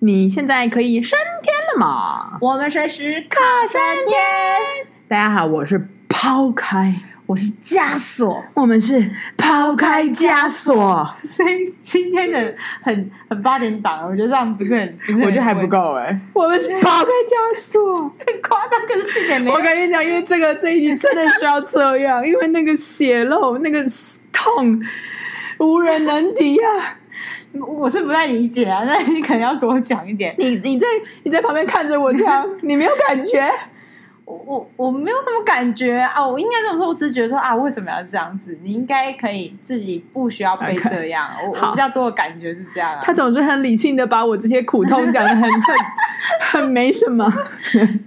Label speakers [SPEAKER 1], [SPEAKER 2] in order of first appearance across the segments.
[SPEAKER 1] 你现在可以升天了吗？
[SPEAKER 2] 我们随时可升天。
[SPEAKER 1] 大家好，我是抛开，
[SPEAKER 2] 我是枷锁，
[SPEAKER 1] 我们是抛开枷锁。
[SPEAKER 2] 所以今天的很很八点档，我觉得这样不是很，不是很
[SPEAKER 1] 我觉得还不够哎、欸。我们是抛开枷锁，
[SPEAKER 2] 很夸张，可是这点没。
[SPEAKER 1] 我跟你讲，因为这个这一集真的需要这样，因为那个血肉，那个痛，无人能敌啊。
[SPEAKER 2] 我是不太理解啊，那你可能要多讲一点。
[SPEAKER 1] 你你在你在旁边看着我这样，你没有感觉？
[SPEAKER 2] 我我我没有什么感觉啊！我应该这么说，我只是觉得说啊，为什么要这样子？你应该可以自己不需要被这样。我我比较多的感觉是这样啊。
[SPEAKER 1] 他总是很理性的把我这些苦痛讲的很 很很没什么。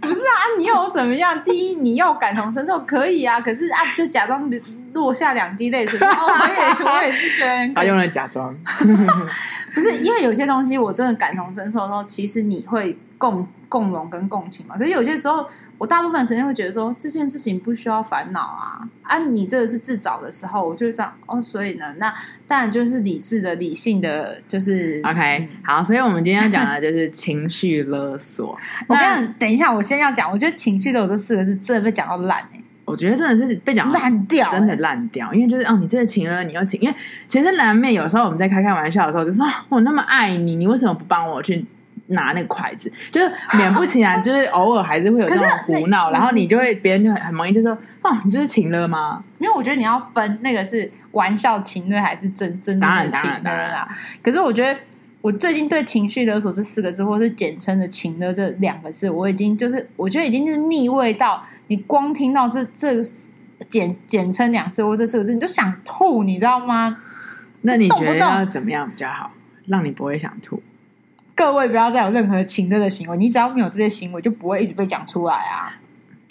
[SPEAKER 2] 不是啊，你又怎么样？第一，你要感同身受可以啊，可是啊，就假装落下两滴泪水。然 后我也我也是觉得
[SPEAKER 1] 他用了假装，
[SPEAKER 2] 不是因为有些东西我真的感同身受的时候，其实你会共。共荣跟共情嘛，可是有些时候，我大部分时间会觉得说这件事情不需要烦恼啊啊！你这个是自找的时候，我就这样哦。所以呢，那当然就是理智的、理性的，就是
[SPEAKER 1] OK、嗯。好，所以我们今天要讲的就是情绪勒索。
[SPEAKER 2] 我跟你等一下，我先要讲，我觉得情绪勒索这四个字真的被讲到烂哎、欸，
[SPEAKER 1] 我觉得真的是被讲
[SPEAKER 2] 烂掉、欸，
[SPEAKER 1] 真的烂掉。因为就是哦，你真的请了，你又请，因为其实难免有时候我们在开开玩笑的时候，就说我那么爱你，你为什么不帮我去？拿那个筷子，就是免不其然，就是偶尔还是会有这种胡闹，然后你就会别人就很很容易就说：“哦，你就是请了吗？”
[SPEAKER 2] 因为我觉得你要分那个是玩笑情勒还是真真正的情勒啊。可是我觉得我最近对情绪勒索这四个字，或是简称的情勒这两个字，我已经就是我觉得已经是腻味到你光听到这这简简称两字或这四个字，你就想吐，你知道吗？
[SPEAKER 1] 那你觉得要怎么样比较好，让你不会想吐？
[SPEAKER 2] 各位不要再有任何情勒的行为，你只要没有这些行为，就不会一直被讲出来啊。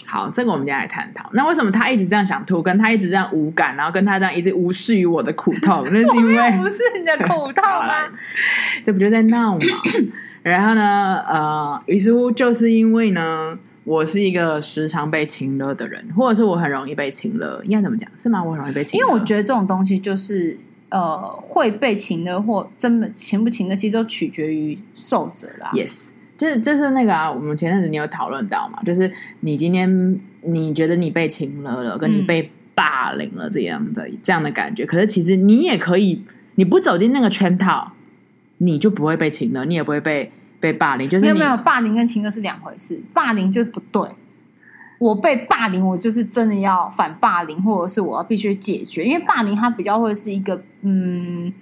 [SPEAKER 1] 好，这个我们今天来探讨。那为什么他一直这样想吐，跟他一直这样无感，然后跟他这样一直无视于我的苦痛？那是因为
[SPEAKER 2] 不是你的苦痛吗？
[SPEAKER 1] 这不就在闹吗？然后呢，呃，于是乎就是因为呢，我是一个时常被情勒的人，或者是我很容易被情勒，应该怎么讲？是吗？我很容易被情勒，
[SPEAKER 2] 因为我觉得这种东西就是。呃，会被情的或真的情不情的，其实都取决于受者啦。
[SPEAKER 1] Yes，就是就是那个啊，我们前阵子你有讨论到嘛？就是你今天你觉得你被情了了，跟你被霸凌了这样的、嗯、这样的感觉，可是其实你也可以，你不走进那个圈套，你就不会被情了，你也不会被被霸凌。就是
[SPEAKER 2] 没有没有，霸凌跟情了是两回事，霸凌就不对。我被霸凌，我就是真的要反霸凌，或者是我要必须解决。因为霸凌它比较会是一个，嗯，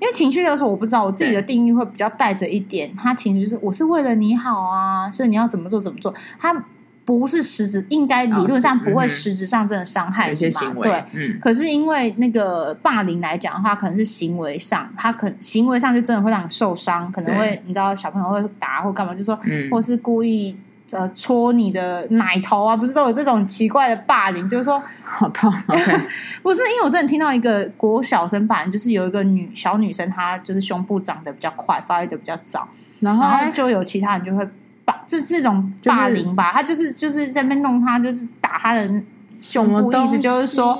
[SPEAKER 2] 因为情绪的时候，我不知道我自己的定义会比较带着一点，他情绪是我是为了你好啊，所以你要怎么做怎么做，他不是实质，应该理论上不会实质上真的伤害你嘛？对，嗯。可是因为那个霸凌来讲的话，可能是行为上，他可行为上就真的会让你受伤，可能会你知道小朋友会打或干嘛，就说，嗯，或是故意。呃，戳你的奶头啊，不是都有这种奇怪的霸凌？就是说，
[SPEAKER 1] 好痛。Okay.
[SPEAKER 2] 不是，因为我真的听到一个国小生霸凌，就是有一个女小女生，她就是胸部长得比较快，发育的比较早，然后，就有其他人就会霸，这这种霸凌吧，他、就是、就是就是在那边弄她，就是打她的胸部，意思就是说，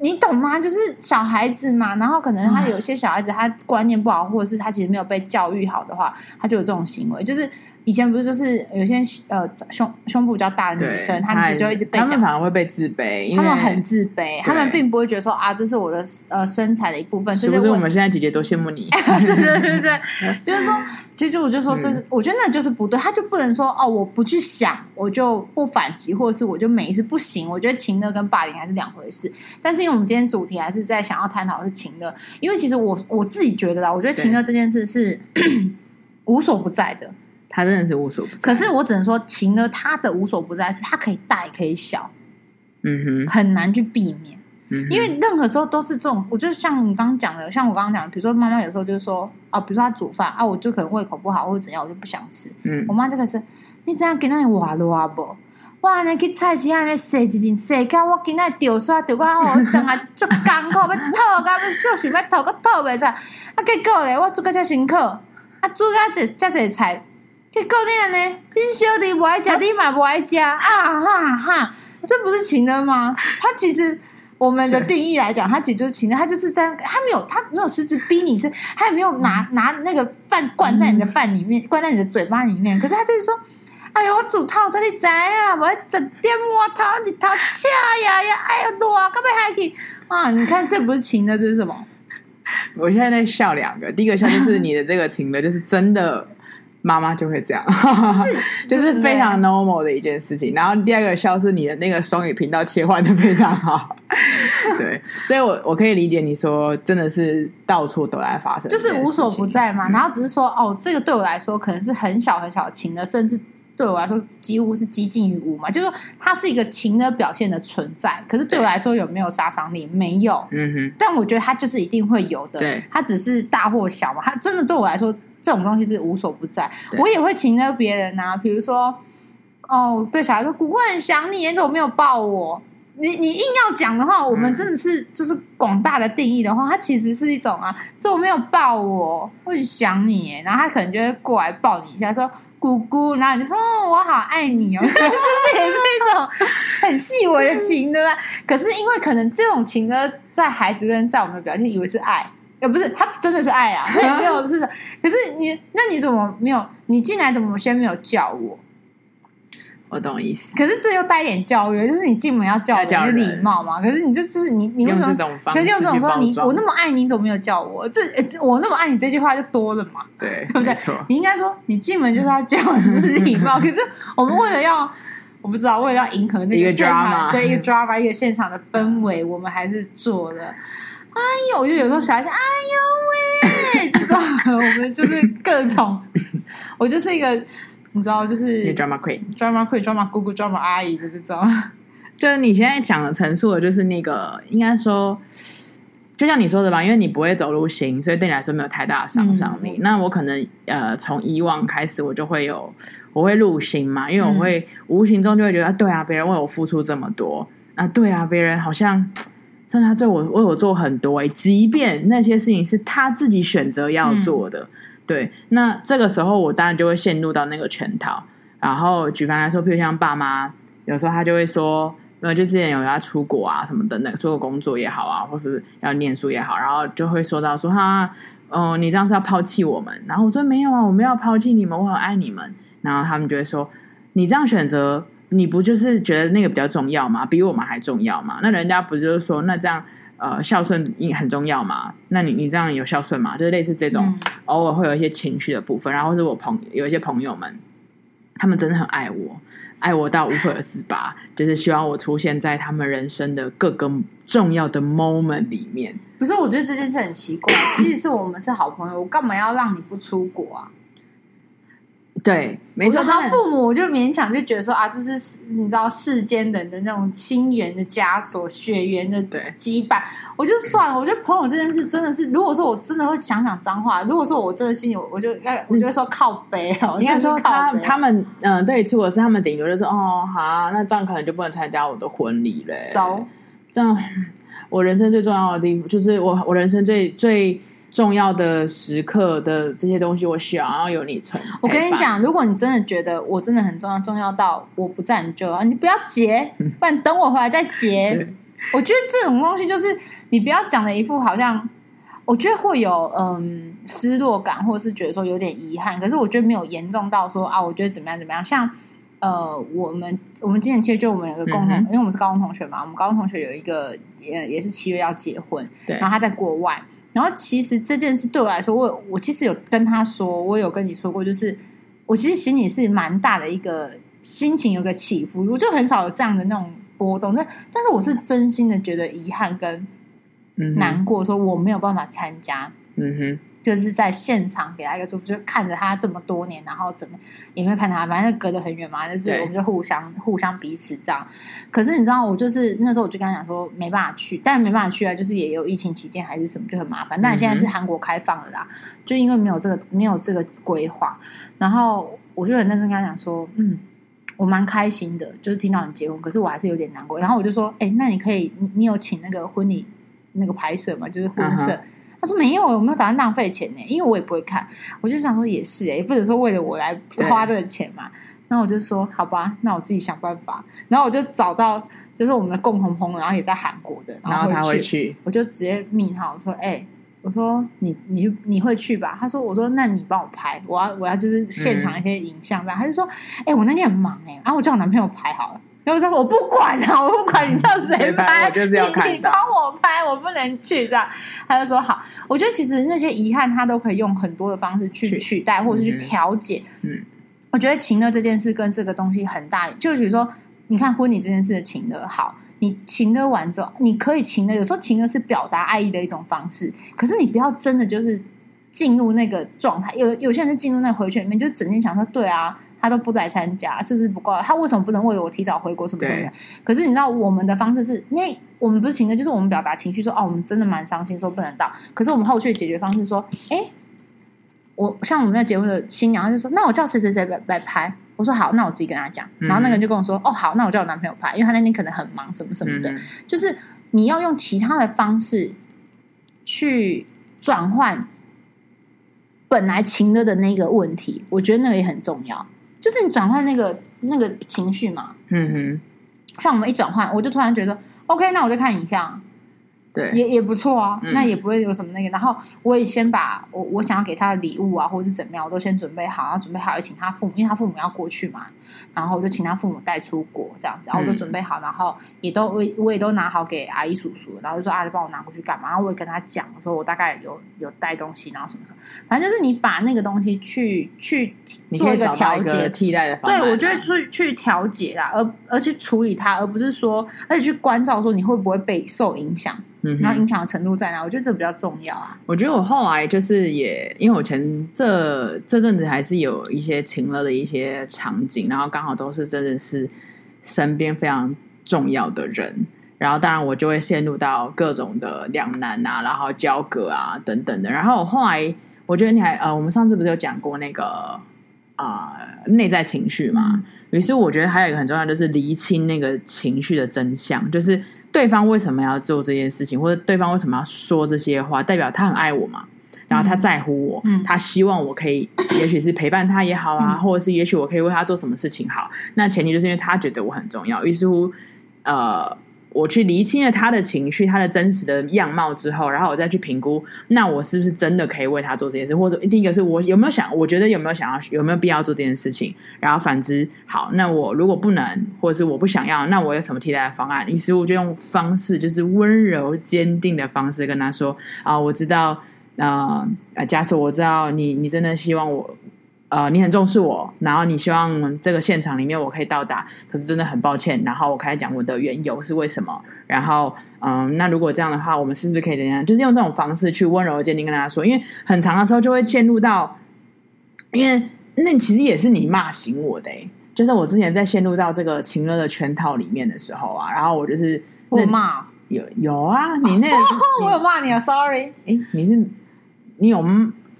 [SPEAKER 2] 你懂吗？就是小孩子嘛，然后可能他有些小孩子他观念不好，或者是他其实没有被教育好的话，他就有这种行为，就是。以前不是就是有些呃胸胸部比较大的女生，她们就一直被讲，她们
[SPEAKER 1] 反而会被自卑，
[SPEAKER 2] 她们很自卑，她们并不会觉得说啊，这是我的呃身材的一部分。
[SPEAKER 1] 是不是我们现在姐姐都羡慕你？
[SPEAKER 2] 对对对对，就是说，其实我就说这是，我觉得那就是不对，他就不能说哦，我不去想，我就不反击，或者是我就每一次不行。我觉得情勒跟霸凌还是两回事。但是因为我们今天主题还是在想要探讨的是情勒，因为其实我我自己觉得啦，我觉得情勒这件事是 无所不在的。
[SPEAKER 1] 他真的是无所不在，
[SPEAKER 2] 可是我只能说，情呢他的无所不在是，他可以大也可以小，
[SPEAKER 1] 嗯哼，
[SPEAKER 2] 很难去避免，
[SPEAKER 1] 嗯，
[SPEAKER 2] 因为任何时候都是这种。我就像你刚刚讲的，像我刚刚讲的，比如说妈妈有时候就是说啊，比如说她煮饭啊，我就可能胃口不好或者怎样，我就不想吃。
[SPEAKER 1] 嗯，
[SPEAKER 2] 我妈就开始，你怎样给那里挖的挖不？哇，你去菜市场那洗一阵洗干，我今仔丢刷丢个我等下足艰苦，要吐个要就想要吐个吐袂出来。啊，结果咧，我煮个遮辛苦，啊，煮个这这这菜。结果这样呢？恁小弟不爱吃，你嘛不爱吃啊！哈哈，这不是情人吗？他其实我们的定义来讲，他其实就是情人，他就是在他没有他没有实质逼你吃，他也没有拿、嗯、拿那个饭灌在你的饭里面，嗯、灌在你的嘴巴里面。可是他就是说，哎呦，我煮套餐你知啊，我整点我汤你汤恰呀呀，哎呦多啊，可不可以啊？你看这不是情的，这是什么？
[SPEAKER 1] 我现在在笑两个，第一个笑就是你的这个情的，就是真的。妈妈就会这样，就是 就是非常 normal 的一件事情。然后第二个笑是你的那个双语频道切换的非常好，对，所以我我可以理解你说真的是到处都在发生，
[SPEAKER 2] 就是无所不在嘛。然后只是说哦，这个对我来说可能是很小很小的情的，甚至对我来说几乎是接近于无嘛。就是说它是一个情的表现的存在，可是对我来说有没有杀伤力？没有，嗯哼。但我觉得它就是一定会有的，对，它只是大或小嘛。它真的对我来说。这种东西是无所不在，我也会情勒别人啊。比如说，哦，对小孩说：“姑姑很想你，你怎么没有抱我？”你你硬要讲的话，我们真的是就是广大的定义的话，它其实是一种啊，这种没有抱我？我很想你，然后他可能就会过来抱你一下，说：“姑姑。”然后你就说：“哦，我好爱你哦。”这是也是一种很细微的情对吧。可是因为可能这种情呢在孩子跟在我们的表现，以为是爱。也不是，他真的是爱啊，他也没有是。可是你，那你怎么没有？你进来怎么先没有叫我？
[SPEAKER 1] 我懂意思。
[SPEAKER 2] 可是这又带一点教育，就是你进门要叫我，有礼貌嘛。可是你就是你，你为什么？可是用这种说，你我那么爱你，你怎么没有叫我？这我那么爱你这句话就多了嘛？
[SPEAKER 1] 对，
[SPEAKER 2] 对不对？你应该说，你进门就是要叫，就是礼貌。可是我们为了要，我不知道，为了要迎合那个现场，对一个 drama，一个现场的氛围，我们还是做了。哎呦，我就有时候想一下，哎呦喂，这种我们就是各种，我就是一个，你知道，就是
[SPEAKER 1] drama queen，drama
[SPEAKER 2] queen，drama 姑姑，drama 阿姨的这种。
[SPEAKER 1] 就是你现在讲的陈述的，就是那个，应该说，就像你说的吧，因为你不会走路行，所以对你来说没有太大的伤伤力。嗯、那我可能呃，从以往开始，我就会有，我会入心嘛，因为我会无形中就会觉得，对啊，别人为我付出这么多，啊，对啊，别人好像。真的，他对我为我做很多诶，即便那些事情是他自己选择要做的，嗯、对，那这个时候我当然就会陷入到那个圈套。然后举凡来说，譬如像爸妈，有时候他就会说，呃，就之前有要出国啊什么的，那个做工作也好啊，或是要念书也好，然后就会说到说哈，哦、呃，你这样是要抛弃我们？然后我说没有啊，我没有抛弃你们，我很爱你们。然后他们就会说，你这样选择。你不就是觉得那个比较重要吗？比我们还重要吗？那人家不就是说，那这样呃孝顺也很重要吗？那你你这样有孝顺吗？就是类似这种、嗯、偶尔会有一些情绪的部分，然后是我朋有一些朋友们，他们真的很爱我，爱我到无法自拔，就是希望我出现在他们人生的各个重要的 moment 里面。
[SPEAKER 2] 不是，我觉得这件事很奇怪。其实是我们是好朋友，我干嘛要让你不出国啊？
[SPEAKER 1] 对，没错。
[SPEAKER 2] 他父母就勉强就觉得说啊，这是你知道世间人的那种亲缘的枷锁、血缘的羁绊。对我就算了，我觉得朋友这件事真的是，如果说我真的会想讲脏话，如果说我真的心里，我就要我就会说靠背哦。应该说他
[SPEAKER 1] 他们嗯，对，出国是他们顶多就说哦，好，那这样可能就不能参加我的婚礼嘞。
[SPEAKER 2] So?
[SPEAKER 1] 这样，我人生最重要的地方就是我我人生最最。重要的时刻的这些东西，我想要有你存。
[SPEAKER 2] 我跟你讲，如果你真的觉得我真的很重要，重要到我不在你就啊，你不要结，不然等我回来再结。我觉得这种东西就是你不要讲的一副好像，我觉得会有嗯失落感，或者是觉得说有点遗憾。可是我觉得没有严重到说啊，我觉得怎么样怎么样。像呃，我们我们今年其实就我们有个共同，嗯、因为我们是高中同学嘛，我们高中同学有一个也也是七月要结婚，然后他在国外。然后其实这件事对我来说，我我其实有跟他说，我有跟你说过，就是我其实心里是蛮大的一个心情有个起伏，我就很少有这样的那种波动。但但是我是真心的觉得遗憾跟难过，说我没有办法参加。嗯哼。就是在现场给他一个祝福，就看着他这么多年，然后怎么也没有看他，反正隔得很远嘛，就是我们就互相互相彼此这样。可是你知道，我就是那时候我就跟他讲说没办法去，但是没办法去啊，就是也有疫情期间还是什么就很麻烦。但现在是韩国开放了啦，嗯、就因为没有这个没有这个规划，然后我就很认真跟他讲说，嗯，我蛮开心的，就是听到你结婚，可是我还是有点难过。然后我就说，哎、欸，那你可以，你你有请那个婚礼那个拍摄吗？就是婚摄。嗯他说没有，我没有打算浪费钱呢，因为我也不会看。我就想说也是，也不能说为了我来花这个钱嘛。对然后我就说好吧，那我自己想办法。然后我就找到就是我们的共同朋友，然后也在韩国的，
[SPEAKER 1] 然后他会去，
[SPEAKER 2] 我就直接密他，我说哎、欸，我说你你你会去吧？他说我说那你帮我拍，我要我要就是现场一些影像这样。嗯、他就说哎、欸，我那天很忙哎、欸，然后我叫我男朋友拍好了。然后我说我不管啊，我不管你叫谁拍，
[SPEAKER 1] 我就是要看
[SPEAKER 2] 你帮我拍，我不能去这样。他就说好，我觉得其实那些遗憾他都可以用很多的方式去取代，或者是去调解。嗯，我觉得情勒这件事跟这个东西很大，就比如说你看婚礼这件事的情的，好，你情的完之后，你可以情的，有时候情的是表达爱意的一种方式，可是你不要真的就是进入那个状态。有有些人是进入那个回圈里面，就整天想说对啊。他都不来参加，是不是不够？他为什么不能为我提早回国什么什么的？可是你知道，我们的方式是，那我们不是情歌，就是我们表达情绪说，哦，我们真的蛮伤心，说不能到。可是我们后续的解决方式说，哎，我像我们要结婚的新娘，她就说，那我叫谁谁谁来来拍。我说好，那我自己跟他讲。然后那个人就跟我说，嗯、哦，好，那我叫我男朋友拍，因为他那天可能很忙，什么什么的。嗯、就是你要用其他的方式去转换本来情歌的那个问题，我觉得那个也很重要。就是你转换那个那个情绪嘛，嗯哼，像我们一转换，我就突然觉得，OK，那我就看影像。对，也也不错啊，嗯、那也不会有什么那个。然后我也先把我我想要给他的礼物啊，或者是怎么样，我都先准备好，然后准备好了请他父母，因为他父母要过去嘛，然后我就请他父母带出国这样子，然后我都准备好，然后也都我我也都拿好给阿姨叔叔，然后就说阿姨帮我拿过去干嘛？然后我也跟他讲说，我大概有有带东西，然后什么什么，反正就是你把那个东西去去做一个调节
[SPEAKER 1] 替代的方案，
[SPEAKER 2] 对我就会去去调节啦，而而去处理它，而不是说而且去关照说你会不会被受影响。然后影响的程度在哪？我觉得这比较重要啊。
[SPEAKER 1] 我觉得我后来就是也，因为我前这这阵子还是有一些情勒的一些场景，然后刚好都是真的是身边非常重要的人，然后当然我就会陷入到各种的两难啊，然后交割啊等等的。然后我后来我觉得你还呃，我们上次不是有讲过那个啊、呃、内在情绪嘛？于是我觉得还有一个很重要，就是厘清那个情绪的真相，就是。对方为什么要做这件事情，或者对方为什么要说这些话，代表他很爱我嘛？然后他在乎我，嗯、他希望我可以，也许是陪伴他也好啊，嗯、或者是也许我可以为他做什么事情好。那前提就是因为他觉得我很重要，于是乎，呃。我去厘清了他的情绪，他的真实的样貌之后，然后我再去评估，那我是不是真的可以为他做这件事？或者第一个是我有没有想，我觉得有没有想要，有没有必要做这件事情？然后反之，好，那我如果不能，或者是我不想要，那我有什么替代的方案？于是我就用方式，就是温柔坚定的方式跟他说：啊，我知道，呃，假设我知道你，你真的希望我。呃，你很重视我，然后你希望这个现场里面我可以到达，可是真的很抱歉。然后我开始讲我的缘由是为什么。然后，嗯，那如果这样的话，我们是不是可以怎样？就是用这种方式去温柔坚定跟大家说，因为很长的时候就会陷入到，因为那其实也是你骂醒我的，就是我之前在陷入到这个情乐的圈套里面的时候啊，然后我就是
[SPEAKER 2] 我骂
[SPEAKER 1] 有有啊，你那
[SPEAKER 2] 我有骂你啊，sorry，
[SPEAKER 1] 哎，你是你有。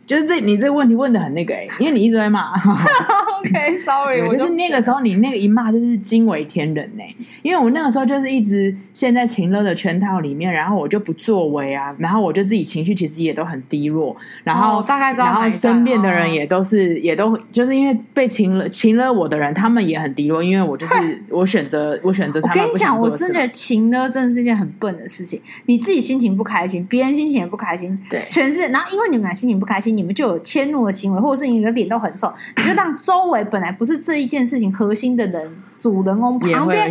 [SPEAKER 1] 就是这，你这个问题问的很那个哎，因为你一直在骂。
[SPEAKER 2] OK，Sorry，、okay,
[SPEAKER 1] 就是那个时候你那个一骂就是惊为天人呢。因为我那个时候就是一直陷在情勒的圈套里面，然后我就不作为啊，然后我就自己情绪其实也都很低落，然后、
[SPEAKER 2] 哦、大概知道，
[SPEAKER 1] 然后身边的人也都是、哦、也都就是因为被情勒情勒我的人，他们也很低落，因为我就是我选择我选择他们。
[SPEAKER 2] 我跟你讲，我真的情勒真的是一件很笨的事情。你自己心情不开心，别人心情也不开心，对，全是。然后因为你们俩心情不开心。你们就有迁怒的行为，或者是你的脸都很臭，你就让周围本来不是这一件事情核心的人，主人公旁边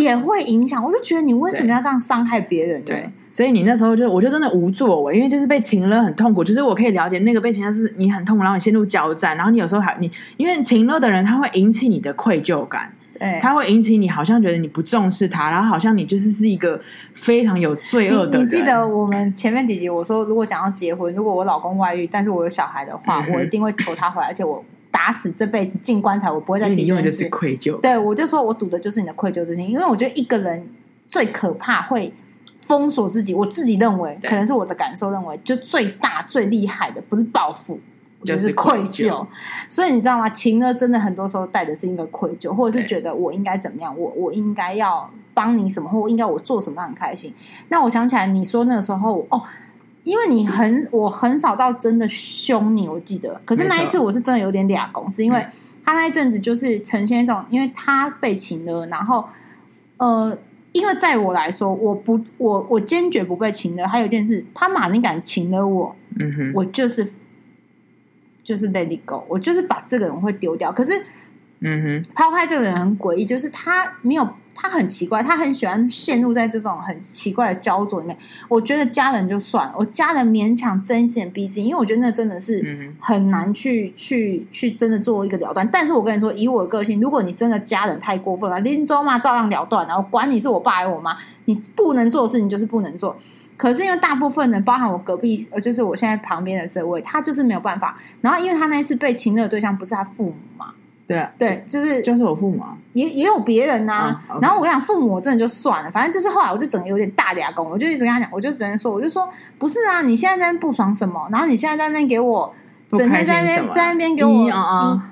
[SPEAKER 2] 也会影响。我就觉得你为什么要这样伤害别人？
[SPEAKER 1] 对，所以你那时候就我就真的无作为，因为就是被情勒很痛苦。就是我可以了解那个被情勒是你很痛苦，然后你陷入交战，然后你有时候还你因为情勒的人他会引起你的愧疚感。对，他会引起你好像觉得你不重视他，然后好像你就是是一个非常有罪恶的人。
[SPEAKER 2] 你，你记得我们前面几集我说，如果想要结婚，如果我老公外遇，但是我有小孩的话，嗯、我一定会求他回来，而且我打死这辈子进棺材，我不会再提这件事。因为你就是
[SPEAKER 1] 愧疚。
[SPEAKER 2] 对，我就说我赌的就是你的愧疚之心，因为我觉得一个人最可怕会封锁自己。我自己认为，可能是我的感受认为，就最大最厉害的不是报复。就是愧疚，所以你知道吗？情呢真的很多时候带的是一个愧疚，或者是觉得我应该怎么样，我我应该要帮你什么，或应该我做什么很开心。那我想起来，你说那个时候哦，因为你很我很少到真的凶你，我记得。可是那一次我是真的有点俩公，是因为他那一阵子就是呈现一种，因为他被擒了，然后呃，因为在我来说，我不，我我坚决不被擒了。还有一件事，他马上敢擒了我，
[SPEAKER 1] 嗯哼，
[SPEAKER 2] 我就是就是 let it go，我就是把这个人会丢掉。可是，
[SPEAKER 1] 嗯哼，
[SPEAKER 2] 抛开这个人很诡异，就是他没有。他很奇怪，他很喜欢陷入在这种很奇怪的焦灼里面。我觉得家人就算了，我家人勉强睁一只眼闭一只眼，因为我觉得那真的是很难去、嗯、去去真的做一个了断。但是我跟你说，以我的个性，如果你真的家人太过分了，临终嘛照样了断，然后管你是我爸还是我妈，你不能做的事情就是不能做。可是因为大部分人，包含我隔壁，呃，就是我现在旁边的这位，他就是没有办法。然后因为他那一次被情勒的对象不是他父母嘛。
[SPEAKER 1] 对啊，
[SPEAKER 2] 对，就是
[SPEAKER 1] 就是我父母啊，
[SPEAKER 2] 也也有别人呐、啊。嗯 okay、然后我跟你讲，父母我真的就算了，反正就是后来我就整个有点大俩公，我就一直跟他讲，我就只能说，我就说不是啊，你现在在那边不爽什么？然后你现在在那边给我整天在那边在那边给我你啊，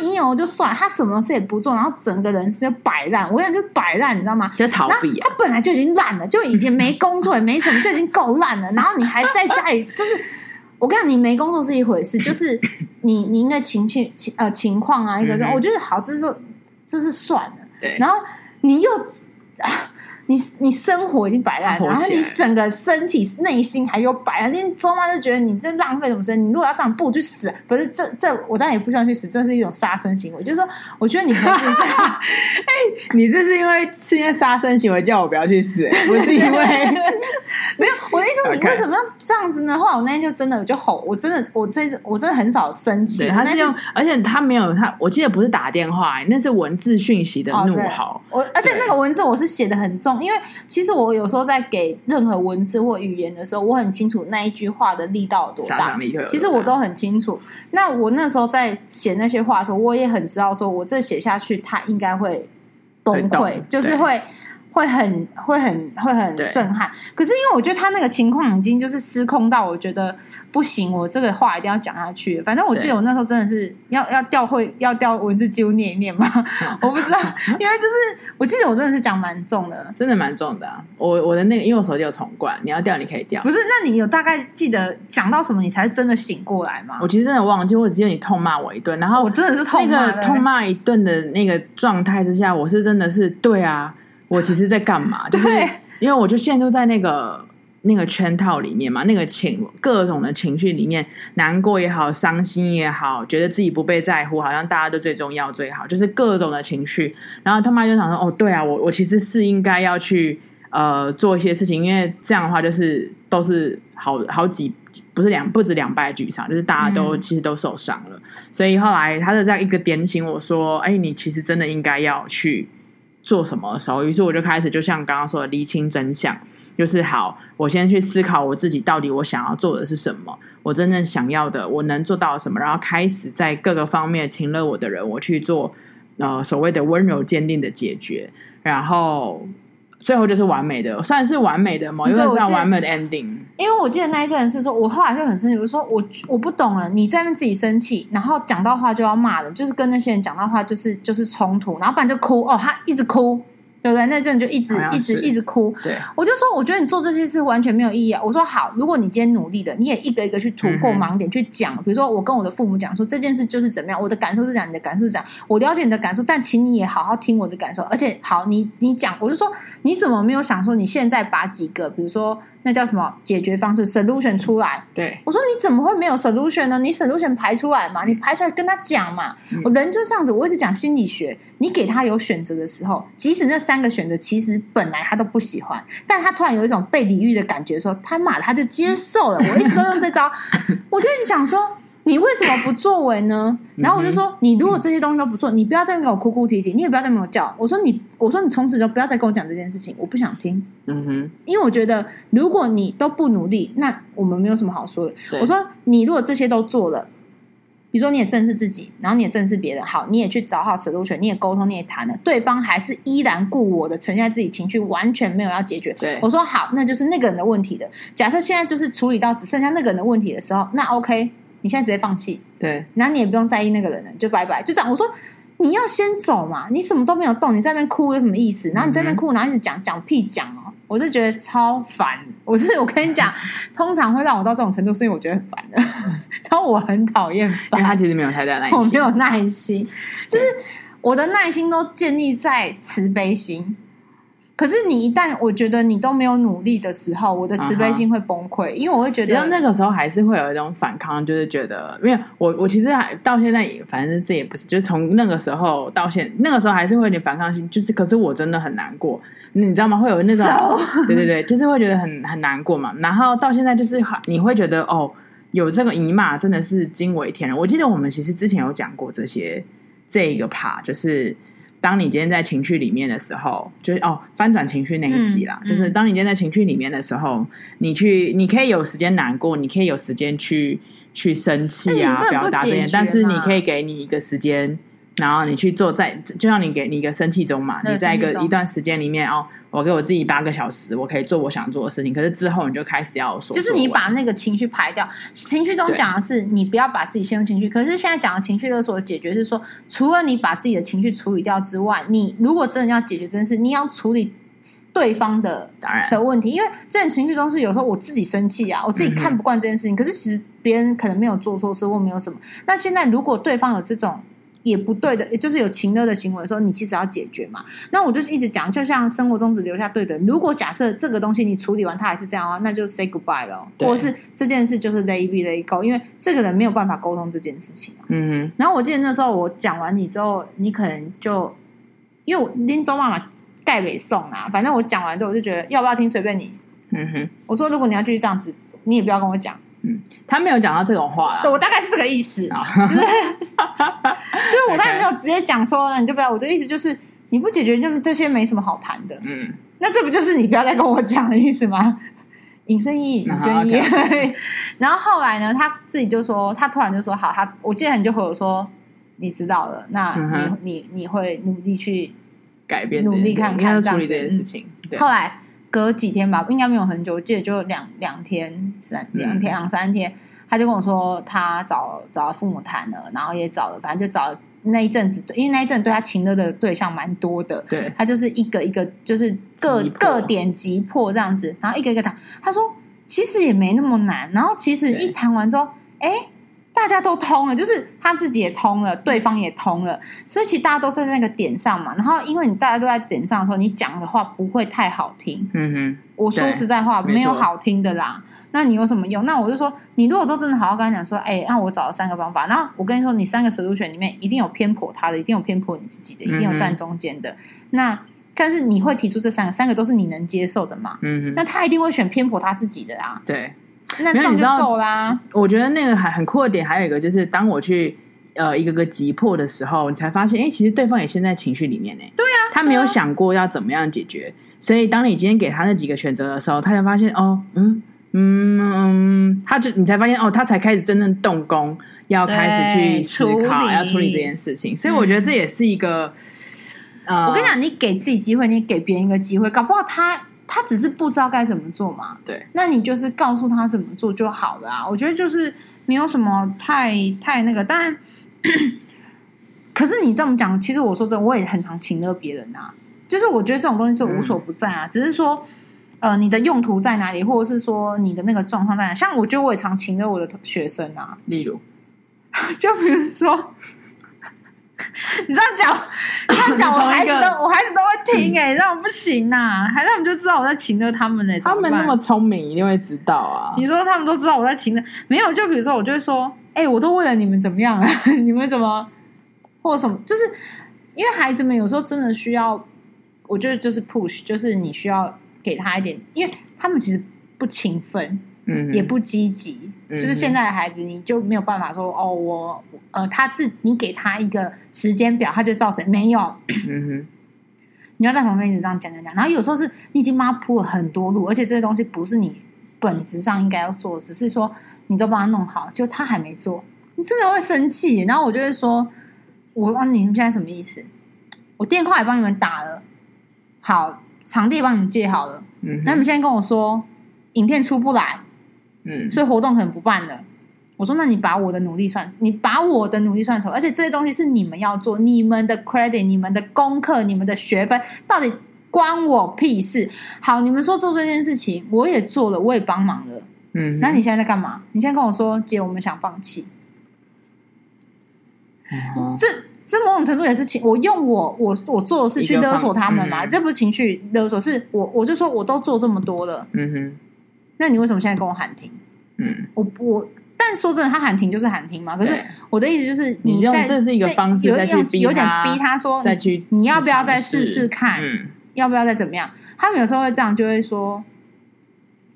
[SPEAKER 2] 你有就算，他什么事也不做，然后整个人就摆烂。我跟你讲，就摆烂，你知道吗？
[SPEAKER 1] 就逃避、啊。
[SPEAKER 2] 他本来就已经烂了，就已经没工作也没什么，就已经够烂了。然后你还在家里，就是。我跟你讲，你没工作是一回事，就是你你应该情绪情呃情况啊，一个说，我觉得好，这是这是算了，
[SPEAKER 1] 对，
[SPEAKER 2] 然后你又啊。你你生活已经摆烂，然后你整个身体内心还有摆烂，连周妈就觉得你这浪费什么时间？你如果要这样不去死，不是这这我当然也不希望去死，这是一种杀生行为。就是说，我觉得你不是 哎，
[SPEAKER 1] 你这是因为是因为杀生行为叫我不要去死，不是因为
[SPEAKER 2] 没有。我的意思说，你为什么要这样子呢？后来我那天就真的我就吼，我真的我这次我真的很少生气。
[SPEAKER 1] 他是用，而且他没有他，我记得不是打电话，那是文字讯息的怒吼。
[SPEAKER 2] 我而且那个文字我是写的很重。因为其实我有时候在给任何文字或语言的时候，我很清楚那一句话的力道有多大。其实我都很清楚。那我那时候在写那些话的时候，我也很知道，说我这写下去，他应该会崩溃，就是会会很会很会很震撼。可是因为我觉得他那个情况已经就是失控到，我觉得。不行，我这个话一定要讲下去。反正我记得我那时候真的是要要调会要调文字记录念一念嘛，我不知道，因为就是我记得我真的是讲蛮重的，
[SPEAKER 1] 真的蛮重的啊。我我的那个，因为我手机有重灌，你要调你可以调。
[SPEAKER 2] 不是，那你有大概记得讲到什么，你才真的醒过来吗？
[SPEAKER 1] 我其实真的忘记，我只记得你痛骂我一顿，然后
[SPEAKER 2] 我真的是痛骂
[SPEAKER 1] 那个痛骂一顿的那个状态之下，我是真的是对啊，我其实在干嘛？就是因为我就陷入在那个。那个圈套里面嘛，那个情各种的情绪里面，难过也好，伤心也好，觉得自己不被在乎，好像大家都最重要最好，就是各种的情绪。然后他妈就想说：“哦，对啊，我我其实是应该要去呃做一些事情，因为这样的话就是都是好好几不是两不止两败俱伤，就是大家都、嗯、其实都受伤了。所以后来他的这样一个点醒我说：“哎，你其实真的应该要去做什么的时候，于是我就开始就像刚刚说的厘清真相。”就是好，我先去思考我自己到底我想要做的是什么，我真正想要的，我能做到什么，然后开始在各个方面请了我的人，我去做呃所谓的温柔坚定的解决，然后最后就是完美的，算是完美的某一个算完美的 ending。
[SPEAKER 2] 因为我记得那一阵是，说我后来就很生气，我说我我不懂了，你在那边自己生气，然后讲到话就要骂人，就是跟那些人讲到话就是就是冲突，然后不然就哭哦，他一直哭。对不对？那阵就一直一直一直哭。
[SPEAKER 1] 对，
[SPEAKER 2] 我就说，我觉得你做这些事完全没有意义啊。我说好，如果你今天努力的，你也一个一个去突破盲点，嗯、去讲。比如说，我跟我的父母讲说这件事就是怎么样，我的感受是这样，你的感受是这样。我了解你的感受，但请你也好好听我的感受。而且，好，你你讲，我就说，你怎么没有想说，你现在把几个，比如说。那叫什么解决方式？solution 出来。
[SPEAKER 1] 对，
[SPEAKER 2] 我说你怎么会没有 solution 呢？你 solution 排出来嘛，你排出来跟他讲嘛。嗯、我人就是这样子，我一直讲心理学。你给他有选择的时候，即使那三个选择其实本来他都不喜欢，但他突然有一种被礼遇的感觉的时候，他马他就接受了。我一直都用这招，我就一直想说。你为什么不作为呢？然后我就说，你如果这些东西都不做，你不要再跟我哭哭啼啼，你也不要再跟我叫。我说你，我说你从此就不要再跟我讲这件事情，我不想听。
[SPEAKER 1] 嗯哼，
[SPEAKER 2] 因为我觉得如果你都不努力，那我们没有什么好说的。我说你如果这些都做了，比如说你也正视自己，然后你也正视别人，好，你也去找好 solution，你也沟通，你也谈了，对方还是依然故我的沉下自己情绪，完全没有要解决。
[SPEAKER 1] 对，
[SPEAKER 2] 我说好，那就是那个人的问题的。假设现在就是处理到只剩下那个人的问题的时候，那 OK。你现在直接放弃，
[SPEAKER 1] 对，
[SPEAKER 2] 然后你也不用在意那个人了，就拜拜，就这样。我说你要先走嘛，你什么都没有动，你在那边哭有什么意思？然后你在那边哭，然后一直讲讲屁讲哦。我我是觉得超烦。我是我跟你讲，通常会让我到这种程度，是因为我觉得很烦的。然后我很讨厌烦，
[SPEAKER 1] 因为他其实没有太大耐心，
[SPEAKER 2] 我没有耐心，就是我的耐心都建立在慈悲心。可是你一旦我觉得你都没有努力的时候，我的慈悲心会崩溃，uh huh. 因为我会觉得，
[SPEAKER 1] 那个时候还是会有一种反抗，就是觉得，因为我我其实还到现在也，反正这也不是，就是从那个时候到现，那个时候还是会有点反抗心，就是可是我真的很难过，你知道吗？会有那种 对对对，就是会觉得很很难过嘛。然后到现在就是你会觉得哦，有这个姨妈真的是惊为天人。我记得我们其实之前有讲过这些这一个 part，就是。当你今天在情绪里面的时候，就是哦，翻转情绪那一集啦，就是当你今天在情绪里面的时候，你去，你可以有时间难过，你可以有时间去去生气啊，表达这些，但是你可以给你一个时间。然后你去做在，就像你给你一个生气中嘛，你在一个一段时间里面哦，我给我自己八个小时，我可以做我想做的事情。可是之后你就开始要说，
[SPEAKER 2] 就是你把那个情绪排掉。情绪中讲的是你不要把自己陷入情绪，可是现在讲的情绪勒索的解决是说，除了你把自己的情绪处理掉之外，你如果真的要解决这件事，你要处理对方的当然的问题，因为这种情绪中是有时候我自己生气啊，我自己看不惯这件事情，嗯、可是其实别人可能没有做错事或没有什么。那现在如果对方有这种。也不对的，也就是有情勒的行为的时候，你其实要解决嘛。那我就是一直讲，就像生活中只留下对的。如果假设这个东西你处理完，他还是这样的话，那就 say goodbye 了，对或者是这件事就是 let it be let it go，因为这个人没有办法沟通这件事情。嗯哼。然后我记得那时候我讲完你之后，你可能就因为我拎走妈妈盖北送啊，反正我讲完之后，我就觉得要不要听随便你。嗯哼。我说如果你要继续这样子，你也不要跟我讲。
[SPEAKER 1] 嗯，他没有讲到这种话啦。
[SPEAKER 2] 对，我大概是这个意思，啊、就是 就是我当然没有直接讲说，你就不要。我的意思就是，你不解决，就这些没什么好谈的。嗯，那这不就是你不要再跟我讲的意思吗？引申义，引申义。Okay. 然后后来呢，他自己就说，他突然就说，好，他我记得你就和我说，你知道了，那你、嗯、你你会努力去
[SPEAKER 1] 改变，
[SPEAKER 2] 努力看看
[SPEAKER 1] 处理这件事情。
[SPEAKER 2] 嗯、后来。隔几天吧，应该没有很久，我记得就两两天、三两天、两三天，他就跟我说他找找父母谈了，然后也找了，反正就找那一阵子，因为那一阵对他情热的对象蛮多的，对，他就是一个一个就是各破各点击破这样子，然后一个一个谈。他说其实也没那么难，然后其实一谈完之后，哎对。大家都通了，就是他自己也通了，对方也通了，所以其实大家都是在那个点上嘛。然后因为你大家都在点上的时候，你讲的话不会太好听。嗯哼，我说实在话，没有好听的啦。那你有什么用？那我就说，你如果都真的好好跟他讲说，哎，那我找了三个方法。然后我跟你说，你三个 solution 里面一定有偏颇他的，一定有偏颇你自己的，一定有站中间的。那但是你会提出这三个，三个都是你能接受的嘛？嗯哼，那他一定会选偏颇他自己的啊。
[SPEAKER 1] 对。
[SPEAKER 2] 那这样就够啦。
[SPEAKER 1] 我觉得那个还很酷的点，还有一个就是，当我去呃一个个急迫的时候，你才发现，哎，其实对方也陷在情绪里面呢。
[SPEAKER 2] 对啊，
[SPEAKER 1] 他没有想过要怎么样解决。啊、所以，当你今天给他那几个选择的时候，他才发现，哦，嗯嗯嗯，他就你才发现，哦，他才开始真正动工，要开始去思考，要处理这件事情。所以，我觉得这也是一个，
[SPEAKER 2] 嗯呃、我跟你讲，你给自己机会，你给别人一个机会，搞不好他。他只是不知道该怎么做嘛，
[SPEAKER 1] 对，
[SPEAKER 2] 那你就是告诉他怎么做就好了啊。我觉得就是没有什么太太那个，但 可是你这么讲，其实我说真的，我也很常请勒别人啊。就是我觉得这种东西就无所不在啊，嗯、只是说呃，你的用途在哪里，或者是说你的那个状况在哪。像我觉得我也常请勒我的学生啊，
[SPEAKER 1] 例如，
[SPEAKER 2] 就比如说。你这样讲，这样讲，我孩子都我孩子都会听哎、欸，这样不行呐、啊，孩子他们就知道我在情勒他们呢、欸。
[SPEAKER 1] 他们那么聪明，一定会知道啊。
[SPEAKER 2] 你说他们都知道我在情勒，没有？就比如说，我就会说，哎、欸，我都为了你们怎么样啊？你们怎么或什么？就是因为孩子们有时候真的需要，我觉得就是 push，就是你需要给他一点，因为他们其实不勤奋，嗯，也不积极。就是现在的孩子，你就没有办法说哦，我呃，他自你给他一个时间表，他就照成没有。嗯哼，你要在旁边一直这样讲讲讲，然后有时候是你已经帮他铺了很多路，而且这些东西不是你本质上应该要做，只是说你都帮他弄好，就他还没做，你真的会生气。然后我就会说，我问你们现在什么意思？我电话也帮你们打了，好，场地也帮你们借好了，嗯，那你们现在跟我说影片出不来。嗯，所以活动可能不办了。我说，那你把我的努力算，你把我的努力算成，而且这些东西是你们要做，你们的 credit，你们的功课，你们的学分，到底关我屁事。好，你们说做这件事情，我也做了，我也帮忙了。
[SPEAKER 1] 嗯，
[SPEAKER 2] 那你现在在干嘛？你现在跟我说，姐，我们想放弃。
[SPEAKER 1] 嗯、
[SPEAKER 2] 这这某种程度也是情，我用我我我做的事去勒索他们嘛？嗯、这不是情绪勒索，是我我就说我都做这么多了。
[SPEAKER 1] 嗯哼，
[SPEAKER 2] 那你为什么现在跟我喊停？
[SPEAKER 1] 嗯，
[SPEAKER 2] 我我。但说真的，他喊停就是喊停嘛。可是我的意思就是，
[SPEAKER 1] 你用这是一个方式再去逼他，
[SPEAKER 2] 有点逼他说
[SPEAKER 1] 再去，
[SPEAKER 2] 你要不要再试试看？
[SPEAKER 1] 嗯，
[SPEAKER 2] 要不要再怎么样？他们有时候会这样，就会说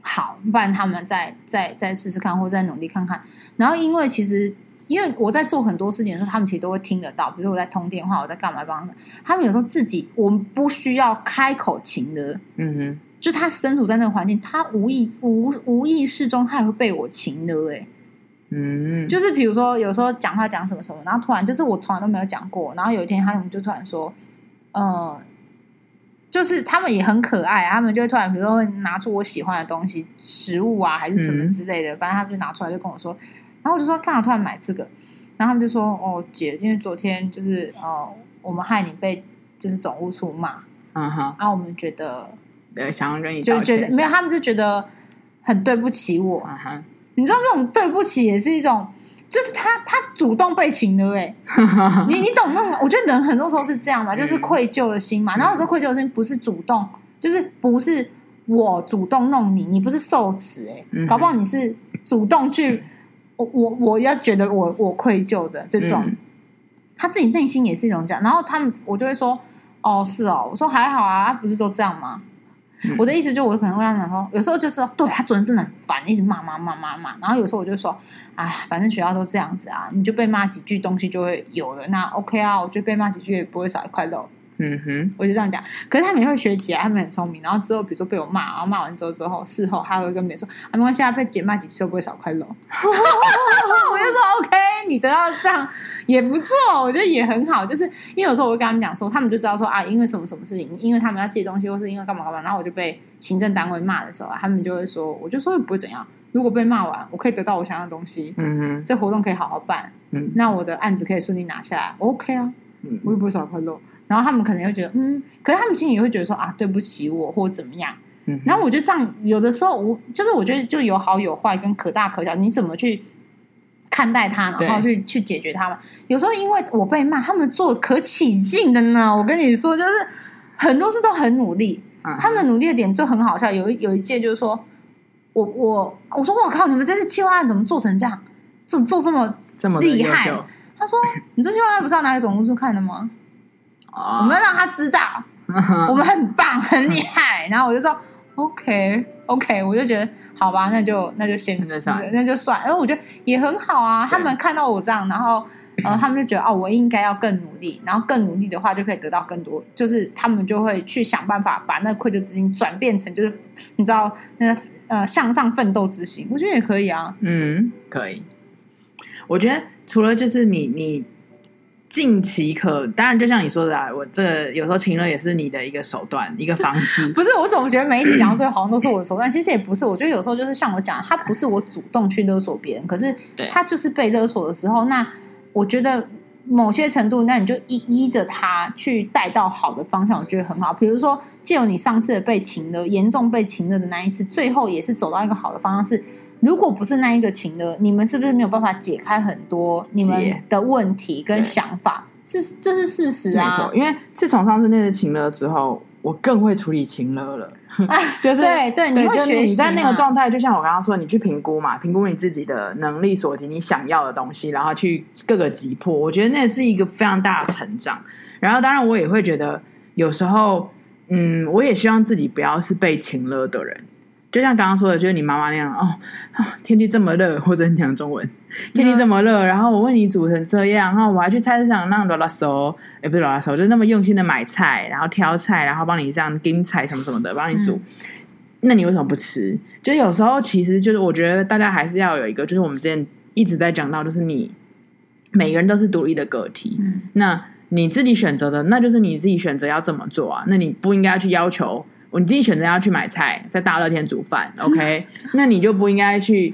[SPEAKER 2] 好，不然他们再再再试试看，或者再努力看看。然后因为其实因为我在做很多事情的时候，他们其实都会听得到。比如说我在通电话，我在干嘛帮他们。他们有时候自己，我们不需要开口请的。
[SPEAKER 1] 嗯哼，
[SPEAKER 2] 就他身处在那个环境，他无意无无意识中，他也会被我情的哎。
[SPEAKER 1] 嗯，
[SPEAKER 2] 就是比如说，有时候讲话讲什么什么，然后突然就是我从来都没有讲过，然后有一天他们就突然说，呃，就是他们也很可爱，他们就会突然比如说会拿出我喜欢的东西，食物啊还是什么之类的，嗯、反正他们就拿出来就跟我说，然后我就说干嘛突然买这个，然后他们就说哦姐，因为昨天就是呃我们害你被就是总务处骂，
[SPEAKER 1] 嗯哼，
[SPEAKER 2] 然后我们觉得
[SPEAKER 1] 对想要跟你
[SPEAKER 2] 就觉得没有，他们就觉得很对不起我，
[SPEAKER 1] 啊哈。
[SPEAKER 2] 你知道这种对不起也是一种，就是他他主动被请的哎，你你懂那种？我觉得人很多时候是这样嘛，就是愧疚的心嘛。然后有时候愧疚的心不是主动，就是不是我主动弄你，你不是受耻哎，搞不好你是主动去，我我我要觉得我我愧疚的这种，他自己内心也是一种这样。然后他们我就会说，哦是哦，我说还好啊，不是都这样吗？我的意思就，我可能会这样讲说，有时候就是，对他做人真的很烦，一直骂骂骂骂骂。然后有时候我就说，哎，反正学校都这样子啊，你就被骂几句，东西就会有了。那 OK 啊，我觉得被骂几句也不会少一块肉。
[SPEAKER 1] 嗯哼，
[SPEAKER 2] 我就这样讲。可是他们也会学起来，他们很聪明。然后之后，比如说被我骂，然后骂完之后之后，事后他会跟别人说，啊，没关系啊，被姐骂几次都不会少块肉。我就说 OK，你得到这样也不错，我觉得也很好。就是因为有时候我会跟他们讲说，他们就知道说啊，因为什么什么事情，因为他们要借东西，或是因为干嘛干嘛，然后我就被行政单位骂的时候啊，他们就会说，我就说不会怎样。如果被骂完，我可以得到我想要的东西，
[SPEAKER 1] 嗯哼，
[SPEAKER 2] 这活动可以好好办，
[SPEAKER 1] 嗯，
[SPEAKER 2] 那我的案子可以顺利拿下来，OK 啊，
[SPEAKER 1] 嗯，
[SPEAKER 2] 我又不会少块肉。然后他们可能会觉得，嗯，可是他们心里也会觉得说啊，对不起我或者怎么样。
[SPEAKER 1] 嗯，
[SPEAKER 2] 然后我觉得这样有的时候，我就是我觉得就有好有坏，跟可大可小，你怎么去看待他，然后去去解决他嘛？有时候因为我被骂，他们做可起劲的呢。我跟你说，就是很多事都很努力，
[SPEAKER 1] 嗯、
[SPEAKER 2] 他们的努力的点就很好笑。有一有一届就是说，我我我说我靠，你们这次计划案怎么做成这样？做做这么这么厉害？他说，你这计划案不是要拿给总务处看的吗？我们要让他知道我们很棒很厉害，然后我就说 OK OK，我就觉得好吧，那就那就先那就算，因为我觉得也很好啊。他们看到我这样，然后呃，他们就觉得哦，我应该要更努力，然后更努力的话就可以得到更多，就是他们就会去想办法把那愧疚之心转变成就是你知道那个呃向上奋斗之心，我觉得也可以啊。
[SPEAKER 1] 嗯，可以。我觉得除了就是你你。近期可当然，就像你说的啊，我这个有时候情勒也是你的一个手段，一个方式。
[SPEAKER 2] 不是，我总觉得每一集讲到最后好像都是我的手段，其实也不是。我觉得有时候就是像我讲，他不是我主动去勒索别人，可是他就是被勒索的时候，那我觉得某些程度，那你就依依着他去带到好的方向，我觉得很好。比如说，借由你上次的被情勒，严重被情勒的那一次，最后也是走到一个好的方向是。如果不是那一个情勒，你们是不是没有办法解开很多你们的问题跟想法？是，这是事实啊。
[SPEAKER 1] 没错，因为自从上次那个情了之后，我更会处理情了了。啊、就是
[SPEAKER 2] 对对，你会学习。
[SPEAKER 1] 你在那个状态，就像我刚刚说，你去评估嘛，评估你自己的能力所及，你想要的东西，然后去各个击破。我觉得那是一个非常大的成长。然后，当然我也会觉得，有时候，嗯，我也希望自己不要是被情了的人。就像刚刚说的，就是你妈妈那样哦，天气这么热，或者你讲中文，天气这么热，然后我为你煮成这样，然后我还去菜市场那样拉拉手，也不是拉拉手，就是那么用心的买菜，然后挑菜，然后帮你这样盯菜什么什么的，帮你煮。嗯、那你为什么不吃？就有时候其实就是我觉得大家还是要有一个，就是我们之前一直在讲到，就是你每个人都是独立的个体，
[SPEAKER 2] 嗯，
[SPEAKER 1] 那你自己选择的，那就是你自己选择要怎么做啊？那你不应该去要求。你自己选择要去买菜，在大热天煮饭，OK？那你就不应该去，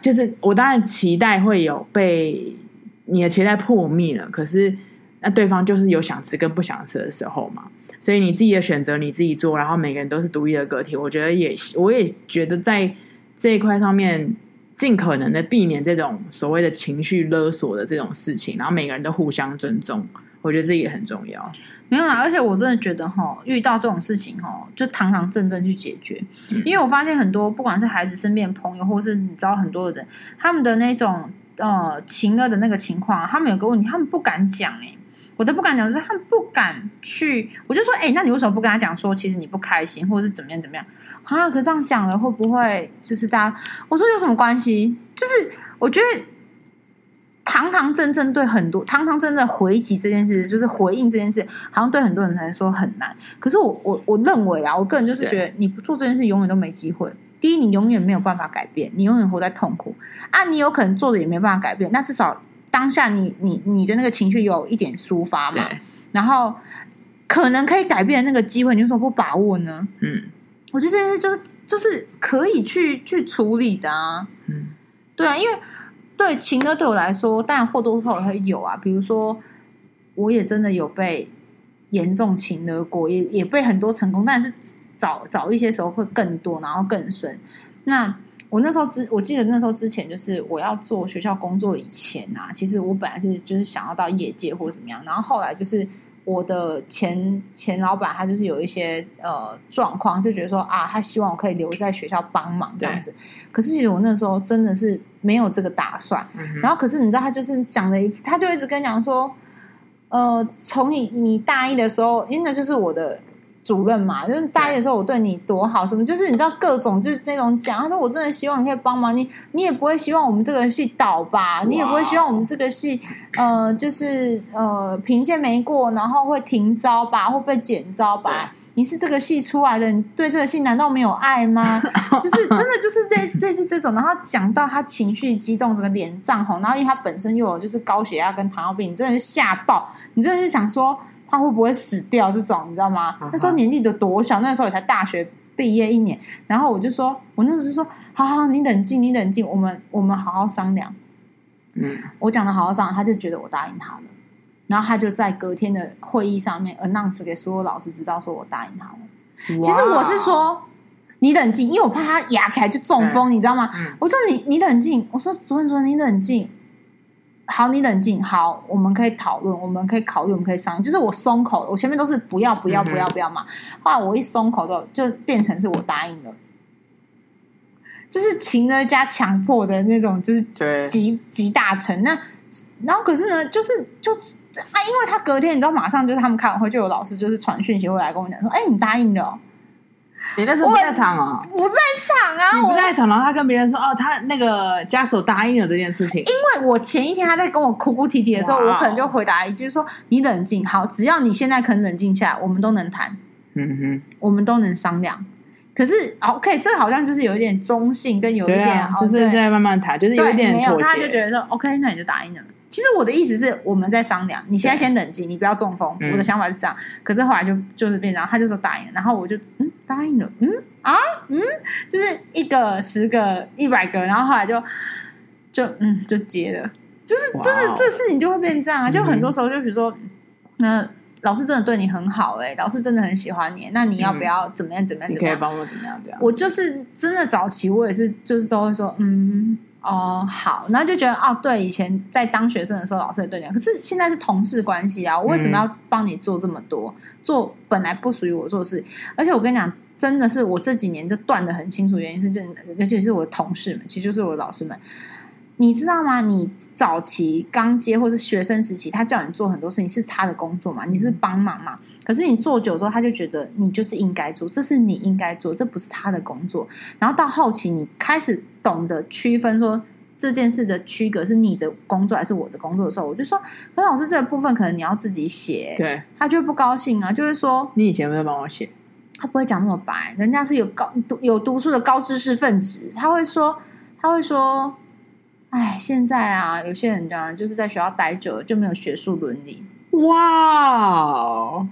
[SPEAKER 1] 就是我当然期待会有被你的期待破灭了，可是那对方就是有想吃跟不想吃的时候嘛，所以你自己的选择你自己做，然后每个人都是独立的个体。我觉得也，我也觉得在这一块上面，尽可能的避免这种所谓的情绪勒索的这种事情，然后每个人都互相尊重，我觉得这也很重要。
[SPEAKER 2] 没有啦，而且我真的觉得哈，遇到这种事情哈，就堂堂正正去解决。嗯、因为我发现很多，不管是孩子身边的朋友，或是你知道很多的人，他们的那种呃情勒的那个情况，他们有个问题，他们不敢讲哎、欸，我都不敢讲，就是他们不敢去。我就说，哎、欸，那你为什么不跟他讲说，其实你不开心，或者是怎么样怎么样啊？可这样讲了会不会就是大家？我说有什么关系？就是我觉得。堂堂正正对很多堂堂正正回击这件事，就是回应这件事，好像对很多人来说很难。可是我我我认为啊，我个人就是觉得，你不做这件事，永远都没机会。第一，你永远没有办法改变，你永远活在痛苦啊。你有可能做的也没办法改变，那至少当下你你你的那个情绪有一点抒发嘛，然后可能可以改变的那个机会，你为什么不把握呢？嗯，我觉得这件事就是就是可以去去处理的啊。嗯，对啊，因为。对情歌对我来说，当然或多或少会有啊。比如说，我也真的有被严重情勒过，也也被很多成功，但是早早一些时候会更多，然后更深。那我那时候之，我记得那时候之前，就是我要做学校工作以前啊，其实我本来是就是想要到业界或者怎么样，然后后来就是。我的前前老板他就是有一些呃状况，就觉得说啊，他希望我可以留在学校帮忙这样子。可是其实我那时候真的是没有这个打算。嗯、然后可是你知道，他就是讲的，他就一直跟你讲说，呃，从你你大一的时候，因为那就是我的。主任嘛，就是大一的时候我对你多好，什么就是你知道各种就是那种讲，他说我真的希望你可以帮忙你，你也不会希望我们这个系倒吧，你也不会希望我们这个系呃就是呃评鉴没过，然后会停招吧，会被减招吧？你是这个系出来的，你对这个系难道没有爱吗？就是真的就是类类似这种，然后讲到他情绪激动，整个脸涨红，然后因为他本身又有就是高血压跟糖尿病，你真的是吓爆，你真的是想说。他会不会死掉？这种你知道吗？那时候年纪都多小，那时候也才大学毕业一年。然后我就说，我那时候就说，好好，你冷静，你冷静，我们我们好好商量。嗯，我讲的好好商量，他就觉得我答应他了。然后他就在隔天的会议上面 announce 给所有老师知道，说我答应他了。其实我是说，你冷静，因为我怕他牙起来就中风，你知道吗？我说你你冷静，我说主任主任你冷静。好，你冷静。好，我们可以讨论，我们可以考虑，我们可以商量。就是我松口，我前面都是不要，不要，不要，不要嘛。后来我一松口就就变成是我答应了，就是情勒加强迫的那种，就是集集大成。那然后可是呢，就是就是啊，因为他隔天你知道，马上就是他们开完会，就有老师就是传讯息过来跟我讲说，哎，你答应的哦。
[SPEAKER 1] 你那时候不在场啊？
[SPEAKER 2] 不在场啊！
[SPEAKER 1] 我不在场，然后他跟别人说：“哦，他那个家属答应了这件事情。”
[SPEAKER 2] 因为我前一天他在跟我哭哭啼啼的时候，我可能就回答一句说：“你冷静，好，只要你现在肯冷静下来，我们都能谈，嗯哼，我们都能商量。可是，OK，这好像就是有一点中性，跟有一点
[SPEAKER 1] 就是在慢慢谈，就是有一点
[SPEAKER 2] 没有，他就觉得说：“OK，那你就答应了。”其实我的意思是我们在商量，你现在先冷静，你不要中风。我的想法是这样，可是后来就就是变然后，他就说答应，然后我就嗯答应了，嗯啊嗯，就是一个十个一百个，然后后来就就嗯就结了，就是真的这事情就会变这样啊，就很多时候就比如说，那老师真的对你很好哎，老师真的很喜欢你，那你要不要怎么样怎么样？你
[SPEAKER 1] 可以帮我怎么样这样？
[SPEAKER 2] 我就是真的早期我也是就是都会说嗯。哦，好，然后就觉得哦，对，以前在当学生的时候，老师也对你，可是现在是同事关系啊，我为什么要帮你做这么多？嗯、做本来不属于我做的事，而且我跟你讲，真的是我这几年就断的很清楚，原因是这尤其是我的同事们，其实就是我的老师们，你知道吗？你早期刚接或是学生时期，他叫你做很多事情是他的工作嘛，你是帮忙嘛，可是你做久之后，他就觉得你就是应该做，这是你应该做，这不是他的工作。然后到后期，你开始。懂得区分说这件事的区隔是你的工作还是我的工作的时候，我就说，何老师这个部分可能你要自己写，
[SPEAKER 1] 对，
[SPEAKER 2] 他就会不高兴啊，就是说
[SPEAKER 1] 你以前没有帮我写，
[SPEAKER 2] 他不会讲那么白，人家是有高有读书的高知识分子，他会说他会说，哎，现在啊，有些人呢就是在学校待久了就没有学术伦理，
[SPEAKER 1] 哇，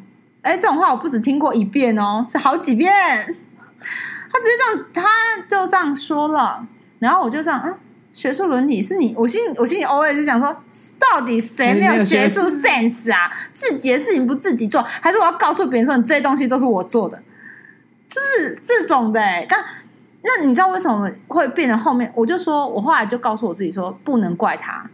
[SPEAKER 2] 哎，这种话我不止听过一遍哦，是好几遍，他直接这样，他就这样说了。然后我就这样，嗯，学术伦理是你，我心里我心里偶尔就想说，到底谁没有学术 sense 啊？自己的事情不自己做，还是我要告诉别人说，你这些东西都是我做的？就是这种的、欸。但那你知道为什么会变成后面？我就说我后来就告诉我自己说，不能怪他，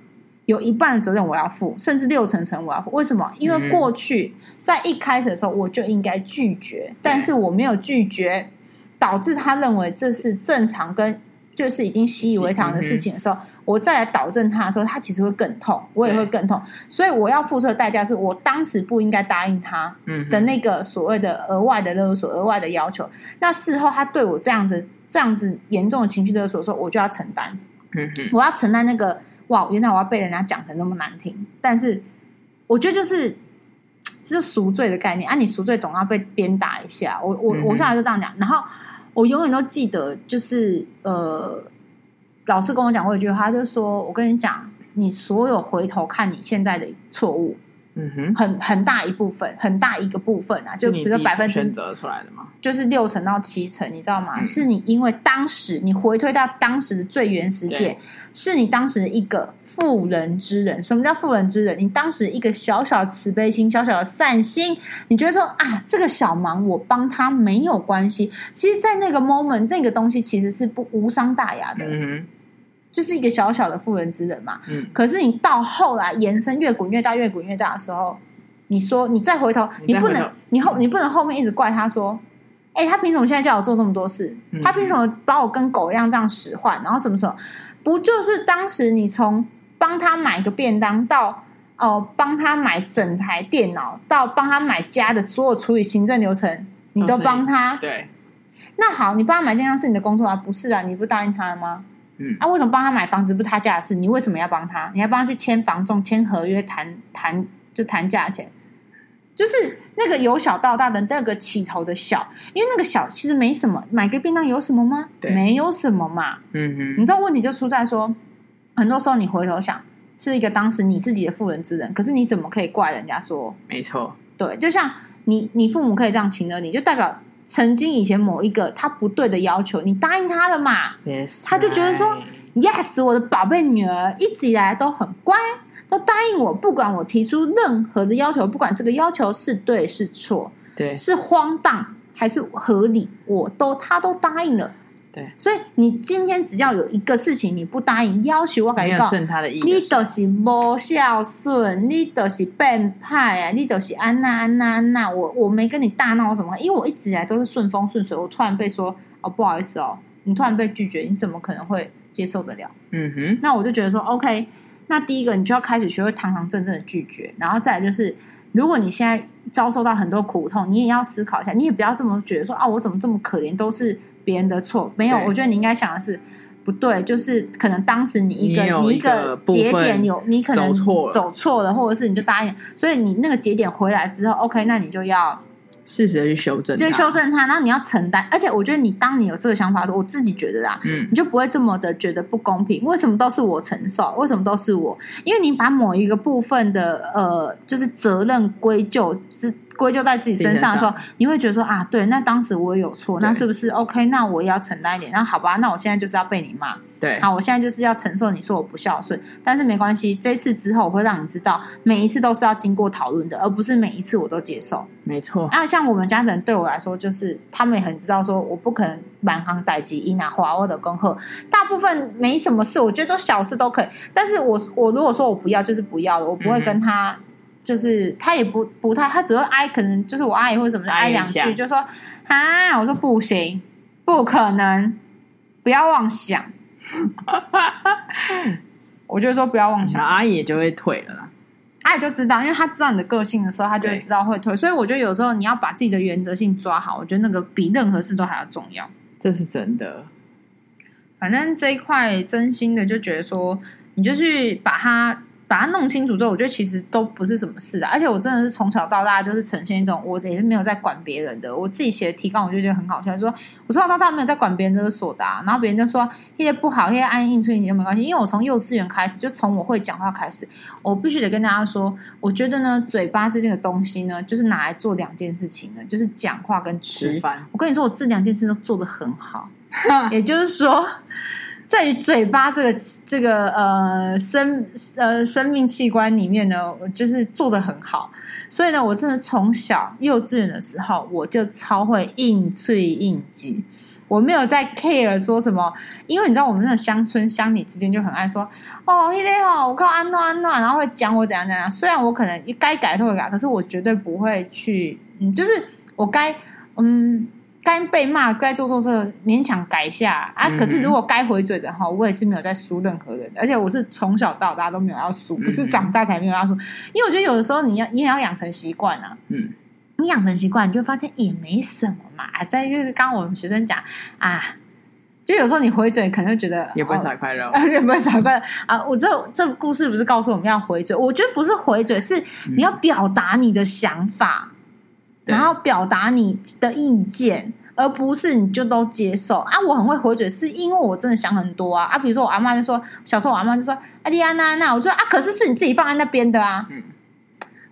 [SPEAKER 2] 有一半的责任我要负，甚至六成成我要负。为什么？因为过去在一开始的时候我就应该拒绝，但是我没有拒绝，导致他认为这是正常跟。就是已经习以为常的事情的时候，嗯、我再来导正他的时候，他其实会更痛，我也会更痛。所以我要付出的代价是我当时不应该答应他的那个所谓的额外的勒索、额外的要求。那事后他对我这样子、这样子严重的情绪勒索的时候，我就要承担。嗯哼，我要承担那个哇，原来我要被人家讲成那么难听。但是我觉得就是这是赎罪的概念啊，你赎罪总要被鞭打一下。我我我下来就这样讲，然后。我永远都记得，就是呃，老师跟我讲过一句话，他就说：“我跟你讲，你所有回头看你现在的错误。”嗯哼，很很大一部分，很大一个部分啊，就比如说百分之
[SPEAKER 1] 选择出来的吗？
[SPEAKER 2] 就是六成到七成，你知道吗？嗯、是你因为当时你回推到当时的最原始点，是你当时的一个妇人之仁。什么叫妇人之仁？你当时一个小小的慈悲心，小小的善心，你觉得说啊，这个小忙我帮他没有关系。其实，在那个 moment，那个东西其实是不无伤大雅的。嗯哼。就是一个小小的妇人之仁嘛，嗯，可是你到后来延伸越滚越大，越滚越大的时候，你说你再回头，你不能，你后你不能后面一直怪他说，哎，他凭什么现在叫我做这么多事？他凭什么把我跟狗一样这样使唤？然后什么什么？不就是当时你从帮他买个便当到哦，帮他买整台电脑，到帮他买家的所有处理行政流程，你都帮他？对。那好，你帮他买电当是你的工作啊？不是啊？你不答应他了吗？嗯，啊，为什么帮他买房子不是他家的事？你为什么要帮他？你还帮他去签房仲、签合约、谈谈就谈价钱，就是那个由小到大的那个起头的小，因为那个小其实没什么，买个便当有什么吗？对，没有什么嘛。嗯哼，你知道问题就出在说，很多时候你回头想，是一个当时你自己的妇人之仁，可是你怎么可以怪人家说？没错，对，就像你你父母可以这样请了你，就代表。曾经以前某一个他不对的要求，你答应他了嘛？Yes, 他就觉得说 right.，Yes，我的宝贝女儿一直以来都很乖，都答应我，不管我提出任何的要求，不管这个要求是对是错，对，是荒诞还是合理，我都他都答应了。对，所以你今天只要有一个事情你不答应，要求我感觉到，你都是不孝顺，你都是变派啊，你都是安娜安娜安娜，我我没跟你大闹，我怎么？因为我一直以来都是顺风顺水，我突然被说哦不好意思哦，你突然被拒绝，你怎么可能会接受得了？嗯哼，那我就觉得说 OK，那第一个你就要开始学会堂堂正正的拒绝，然后再来就是，如果你现在遭受到很多苦痛，你也要思考一下，你也不要这么觉得说啊，我怎么这么可怜，都是。别人的错没有，我觉得你应该想的是不对，就是可能当时你一个你，一个，节点有你可能走错了，或者是你就答应，所以你那个节点回来之后，OK，那你就要
[SPEAKER 1] 适时的去修正，
[SPEAKER 2] 就修正它，然后你要承担。而且我觉得你当你有这个想法的时候，我自己觉得啊，嗯，你就不会这么的觉得不公平。为什么都是我承受？为什么都是我？因为你把某一个部分的呃，就是责任归咎之。归咎在自己身上的时候，你会觉得说啊，对，那当时我有错，那是不是 OK？那我也要承担一点。那好吧，那我现在就是要被你骂，对，好，我现在就是要承受你说我不孝顺。但是没关系，这次之后我会让你知道，每一次都是要经过讨论的，而不是每一次我都接受。没错。那像我们家人对我来说，就是他们也很知道说，我不可能满行代志一拿花我的恭贺。大部分没什么事，我觉得都小事都可以。但是我我如果说我不要，就是不要了，我不会跟他。嗯就是他也不不太，他只会挨，可能就是我阿姨或者什么的挨两句，就说啊，我说不行，不可能，不要妄想。我就说不要妄想，
[SPEAKER 1] 阿姨也就会退了啦。
[SPEAKER 2] 阿姨就知道，因为他知道你的个性的时候，他就会知道会退。所以我觉得有时候你要把自己的原则性抓好，我觉得那个比任何事都还要重要。
[SPEAKER 1] 这是真的。
[SPEAKER 2] 反正这一块真心的就觉得说，你就去把它。把它弄清楚之后，我觉得其实都不是什么事啊。而且我真的是从小到大就是呈现一种，我也是没有在管别人的。我自己写的提纲，我就觉得很好笑，说我从小到大没有在管别人勒索的啊。然后别人就说一些不好，一些安应催你都没关系。因为我从幼稚园开始，就从我会讲话开始，我必须得跟大家说，我觉得呢，嘴巴这件个东西呢，就是拿来做两件事情的，就是讲话跟吃饭。我跟你说，我这两件事都做得很好，也就是说。在于嘴巴这个这个呃生呃生命器官里面呢，我就是做得很好。所以呢，我真的从小幼稚园的时候，我就超会应脆应急。我没有在 care 说什么，因为你知道我们那个乡村乡里之间就很爱说哦，你好，我靠安诺安诺，然后会讲我怎样怎样。虽然我可能该改都会改，可是我绝对不会去，嗯，就是我该嗯。该被骂、该做错事，勉强改一下啊！可是如果该回嘴的话，我也是没有在输任何人，而且我是从小到大都没有要输，不是长大才没有要输。因为我觉得有的时候你要你也要养成习惯啊。嗯，你养成习惯，你就发现也没什么嘛。再就是刚我们学生讲啊，就有时候你回嘴，可能会觉得
[SPEAKER 1] 也不会少一块肉，
[SPEAKER 2] 也不会少一块啊。我这这故事不是告诉我们要回嘴，我觉得不是回嘴，是你要表达你的想法。然后表达你的意见，而不是你就都接受啊！我很会回嘴，是因为我真的想很多啊啊！比如说我阿妈就说，小时候我阿妈就说：“啊，丽安娜娜，我说啊，可是是你自己放在那边的啊。”嗯，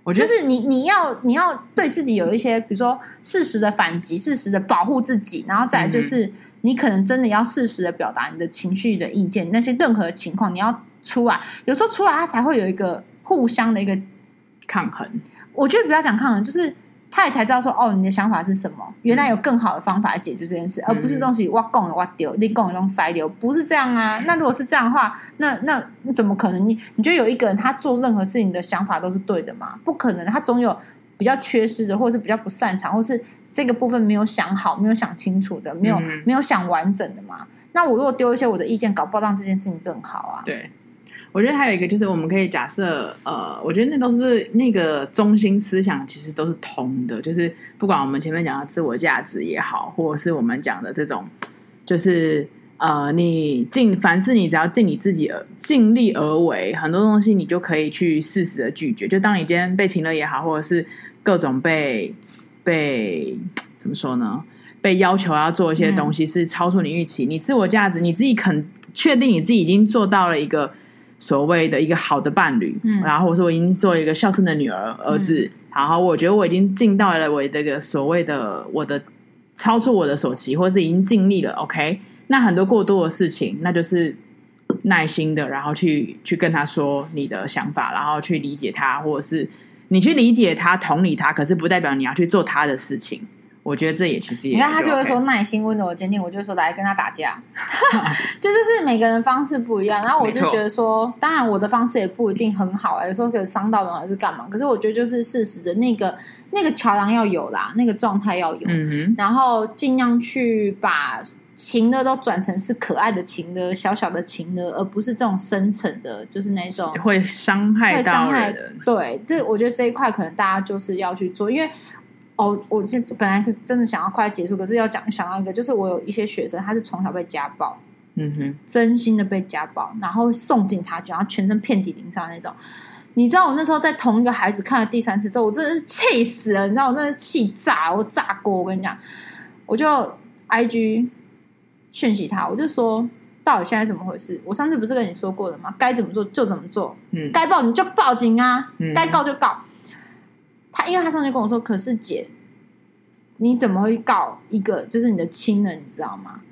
[SPEAKER 2] 我觉得就是你你要你要对自己有一些，比如说适时的反击，适时的保护自己，然后再来就是你可能真的要适时的表达你的情绪的意见，那些任何情况你要出来，有时候出来他才会有一个互相的一个
[SPEAKER 1] 抗衡。
[SPEAKER 2] 我觉得不要讲抗衡，就是。他也才知道说哦，你的想法是什么？原来有更好的方法来解决这件事，嗯、而不是东西挖供了挖丢，你供了东塞丢，不是这样啊。那如果是这样的话，那那怎么可能？你你觉得有一个人他做任何事情的想法都是对的吗？不可能，他总有比较缺失的，或者是比较不擅长，或是这个部分没有想好、没有想清楚的，没有、嗯、没有想完整的嘛。那我如果丢一些我的意见，搞不好让这件事情更好啊。
[SPEAKER 1] 对。我觉得还有一个就是，我们可以假设，呃，我觉得那都是那个中心思想，其实都是通的。就是不管我们前面讲的自我价值也好，或者是我们讲的这种，就是呃，你尽凡事你只要尽你自己而尽力而为，很多东西你就可以去适时的拒绝。就当你今天被请了也好，或者是各种被被怎么说呢？被要求要做一些东西是超出你预期，嗯、你自我价值你自己肯确定你自己已经做到了一个。所谓的一个好的伴侣，嗯，然后或者说我已经做了一个孝顺的女儿儿子，嗯、然后我觉得我已经尽到了我这个所谓的我的超出我的所期，或者是已经尽力了。OK，那很多过多的事情，那就是耐心的，然后去去跟他说你的想法，然后去理解他，或者是你去理解他、同理他，可是不代表你要去做他的事情。我觉得这也其实也，你
[SPEAKER 2] 看他就会说耐心、温柔、坚定，我就说来跟他打架，就 就是每个人方式不一样。然后我就觉得说，当然我的方式也不一定很好，有时候可以伤到人还是干嘛。可是我觉得就是事实的那个那个桥梁要有啦，那个状态要有，嗯。然后尽量去把情的都转成是可爱的情的，小小的情的，而不是这种深沉的，就是那种
[SPEAKER 1] 会伤害到人。
[SPEAKER 2] 对，这我觉得这一块可能大家就是要去做，因为。哦，我就本来是真的想要快结束，可是要讲想到一个，就是我有一些学生，他是从小被家暴，嗯哼，真心的被家暴，然后送警察局，然后全身遍体鳞伤那种。你知道我那时候在同一个孩子看了第三次之后，我真的是气死了，你知道我那是气炸，我炸锅。我跟你讲，我就 IG 讯息他，我就说到底现在怎么回事？我上次不是跟你说过了吗？该怎么做就怎么做，嗯，该报你就报警啊，嗯，该告就告。他因为他上次跟我说：“可是姐，你怎么会告一个就是你的亲人？你知道吗？”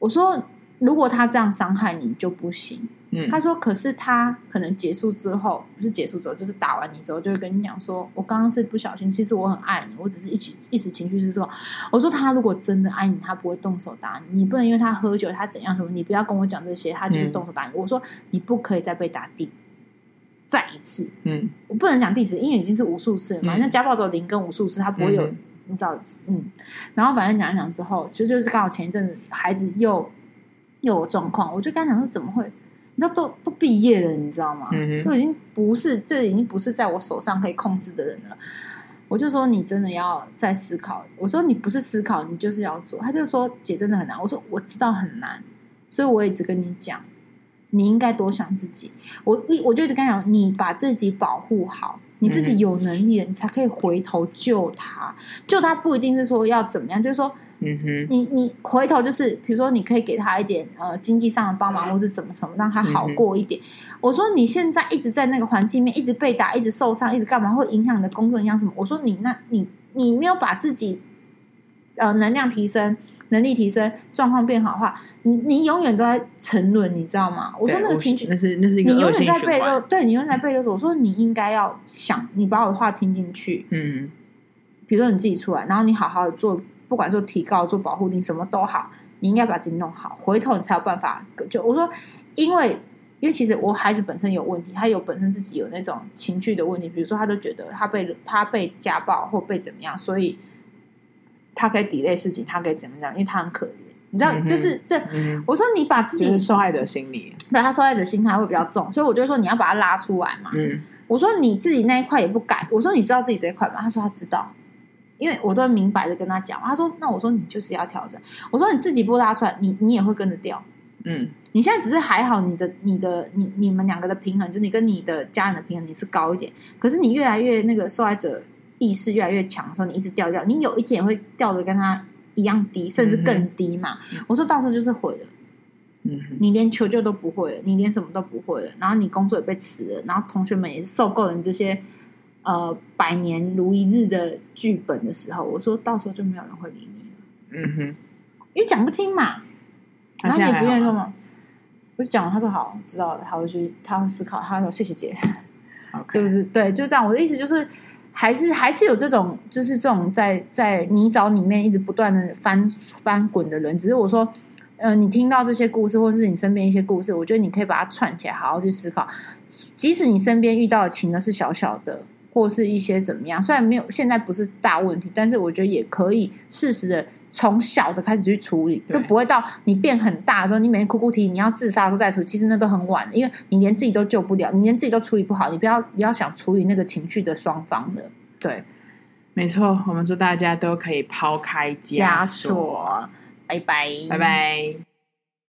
[SPEAKER 2] 我说：“如果他这样伤害你就不行。”嗯，他说：“可是他可能结束之后，不是结束之后，就是打完你之后，就会跟你讲说：‘我刚刚是不小心，其实我很爱你，我只是一起一时情绪是说。’我说：‘他如果真的爱你，他不会动手打你。你不能因为他喝酒，他怎样什么，你不要跟我讲这些，他就是动手打你。’我说：‘你不可以再被打地。’再一次，嗯，我不能讲第十，因为已经是无数次了嘛。那、嗯、家暴只有零跟无数次，他不会有，嗯、你知道，嗯。然后反正讲一讲之后，就就是刚好前一阵子孩子又又有状况，我就跟他讲说怎么会？你知道都都毕业了，你知道吗？嗯、都已经不是，就已经不是在我手上可以控制的人了。我就说你真的要再思考。我说你不是思考，你就是要做。他就说姐真的很难。我说我知道很难，所以我一直跟你讲。你应该多想自己，我一我就一直跟他讲，你把自己保护好，你自己有能力了，你才可以回头救他。救他不一定是说要怎么样，就是说，嗯哼，你你回头就是，比如说你可以给他一点呃经济上的帮忙，或是怎么什么，让他好过一点。我说你现在一直在那个环境里面，一直被打，一直受伤，一直干嘛，会影响你的工作，影响什么？我说你那你你没有把自己呃能量提升。能力提升，状况变好的话，你你永远都在沉沦，你知道吗？我说那个情绪，
[SPEAKER 1] 那是那是一个
[SPEAKER 2] 你永远在背
[SPEAKER 1] 恶性循
[SPEAKER 2] 环对，你永远在背着我说你应该要想，你把我的话听进去。
[SPEAKER 1] 嗯，
[SPEAKER 2] 比如说你自己出来，然后你好好的做，不管做提高、做保护你，什么都好，你应该把自己弄好，回头你才有办法。就我说，因为因为其实我孩子本身有问题，他有本身自己有那种情绪的问题，比如说他都觉得他被他被家暴或被怎么样，所以他可以 delay 事情，他可以怎么样，因为他很可怜，你知道，
[SPEAKER 1] 嗯
[SPEAKER 2] 就是这。
[SPEAKER 1] 嗯，
[SPEAKER 2] 我说你把自己
[SPEAKER 1] 就是受害者心理，
[SPEAKER 2] 对他受害者心态会比较重，所以我就说你要把他拉出来嘛。
[SPEAKER 1] 嗯
[SPEAKER 2] 我说你自己那一块也不改，我说你知道自己这一块吗？他说他知道，因为我都明白的跟他讲。他说那我说你就是要调整。我说你自己不拉出来，你你也会跟着掉。
[SPEAKER 1] 嗯
[SPEAKER 2] 你现在只是还好，你的你的你你们两个的平衡，就你跟你的家人的平衡你是高一点，可是你越来越那个受害者意识越来越强的时候，你一直掉掉，你有一天也会掉的跟他一样低，甚至更低嘛。
[SPEAKER 1] 嗯
[SPEAKER 2] 我说到时候就是毁了。你连求救都不会了，你连什么都不会了，然后你工作也被辞了，然后同学们也是受够了你这些呃百年如一日的剧本的时候，我说到时候就没有人会理你了，
[SPEAKER 1] 嗯哼，
[SPEAKER 2] 因为讲不听嘛，然后你也不愿意说嘛。我就讲了，他说好，知道了，他会去，他会思考，他说谢谢姐不是？对，就这样。我的意思就是，还是还是有这种，就是这种在在泥沼里面一直不断的翻翻滚的人，只是我说。呃，你听到这些故事，或是你身边一些故事，我觉得你可以把它串起来，好好去思考。即使你身边遇到的情呢是小小的，或是一些怎么样，虽然没有现在不是大问题，但是我觉得也可以适时的从小的开始去处理，都不会到你变很大的时候，你每天哭哭啼啼，你要自杀的时候再处理，其实那都很晚的，因为你连自己都救不了，你连自己都处理不好，你不要不要想处理那个情绪的双方的，对，
[SPEAKER 1] 没错，我们祝大家都可以抛开
[SPEAKER 2] 枷
[SPEAKER 1] 锁，
[SPEAKER 2] 锁，拜拜，
[SPEAKER 1] 拜拜。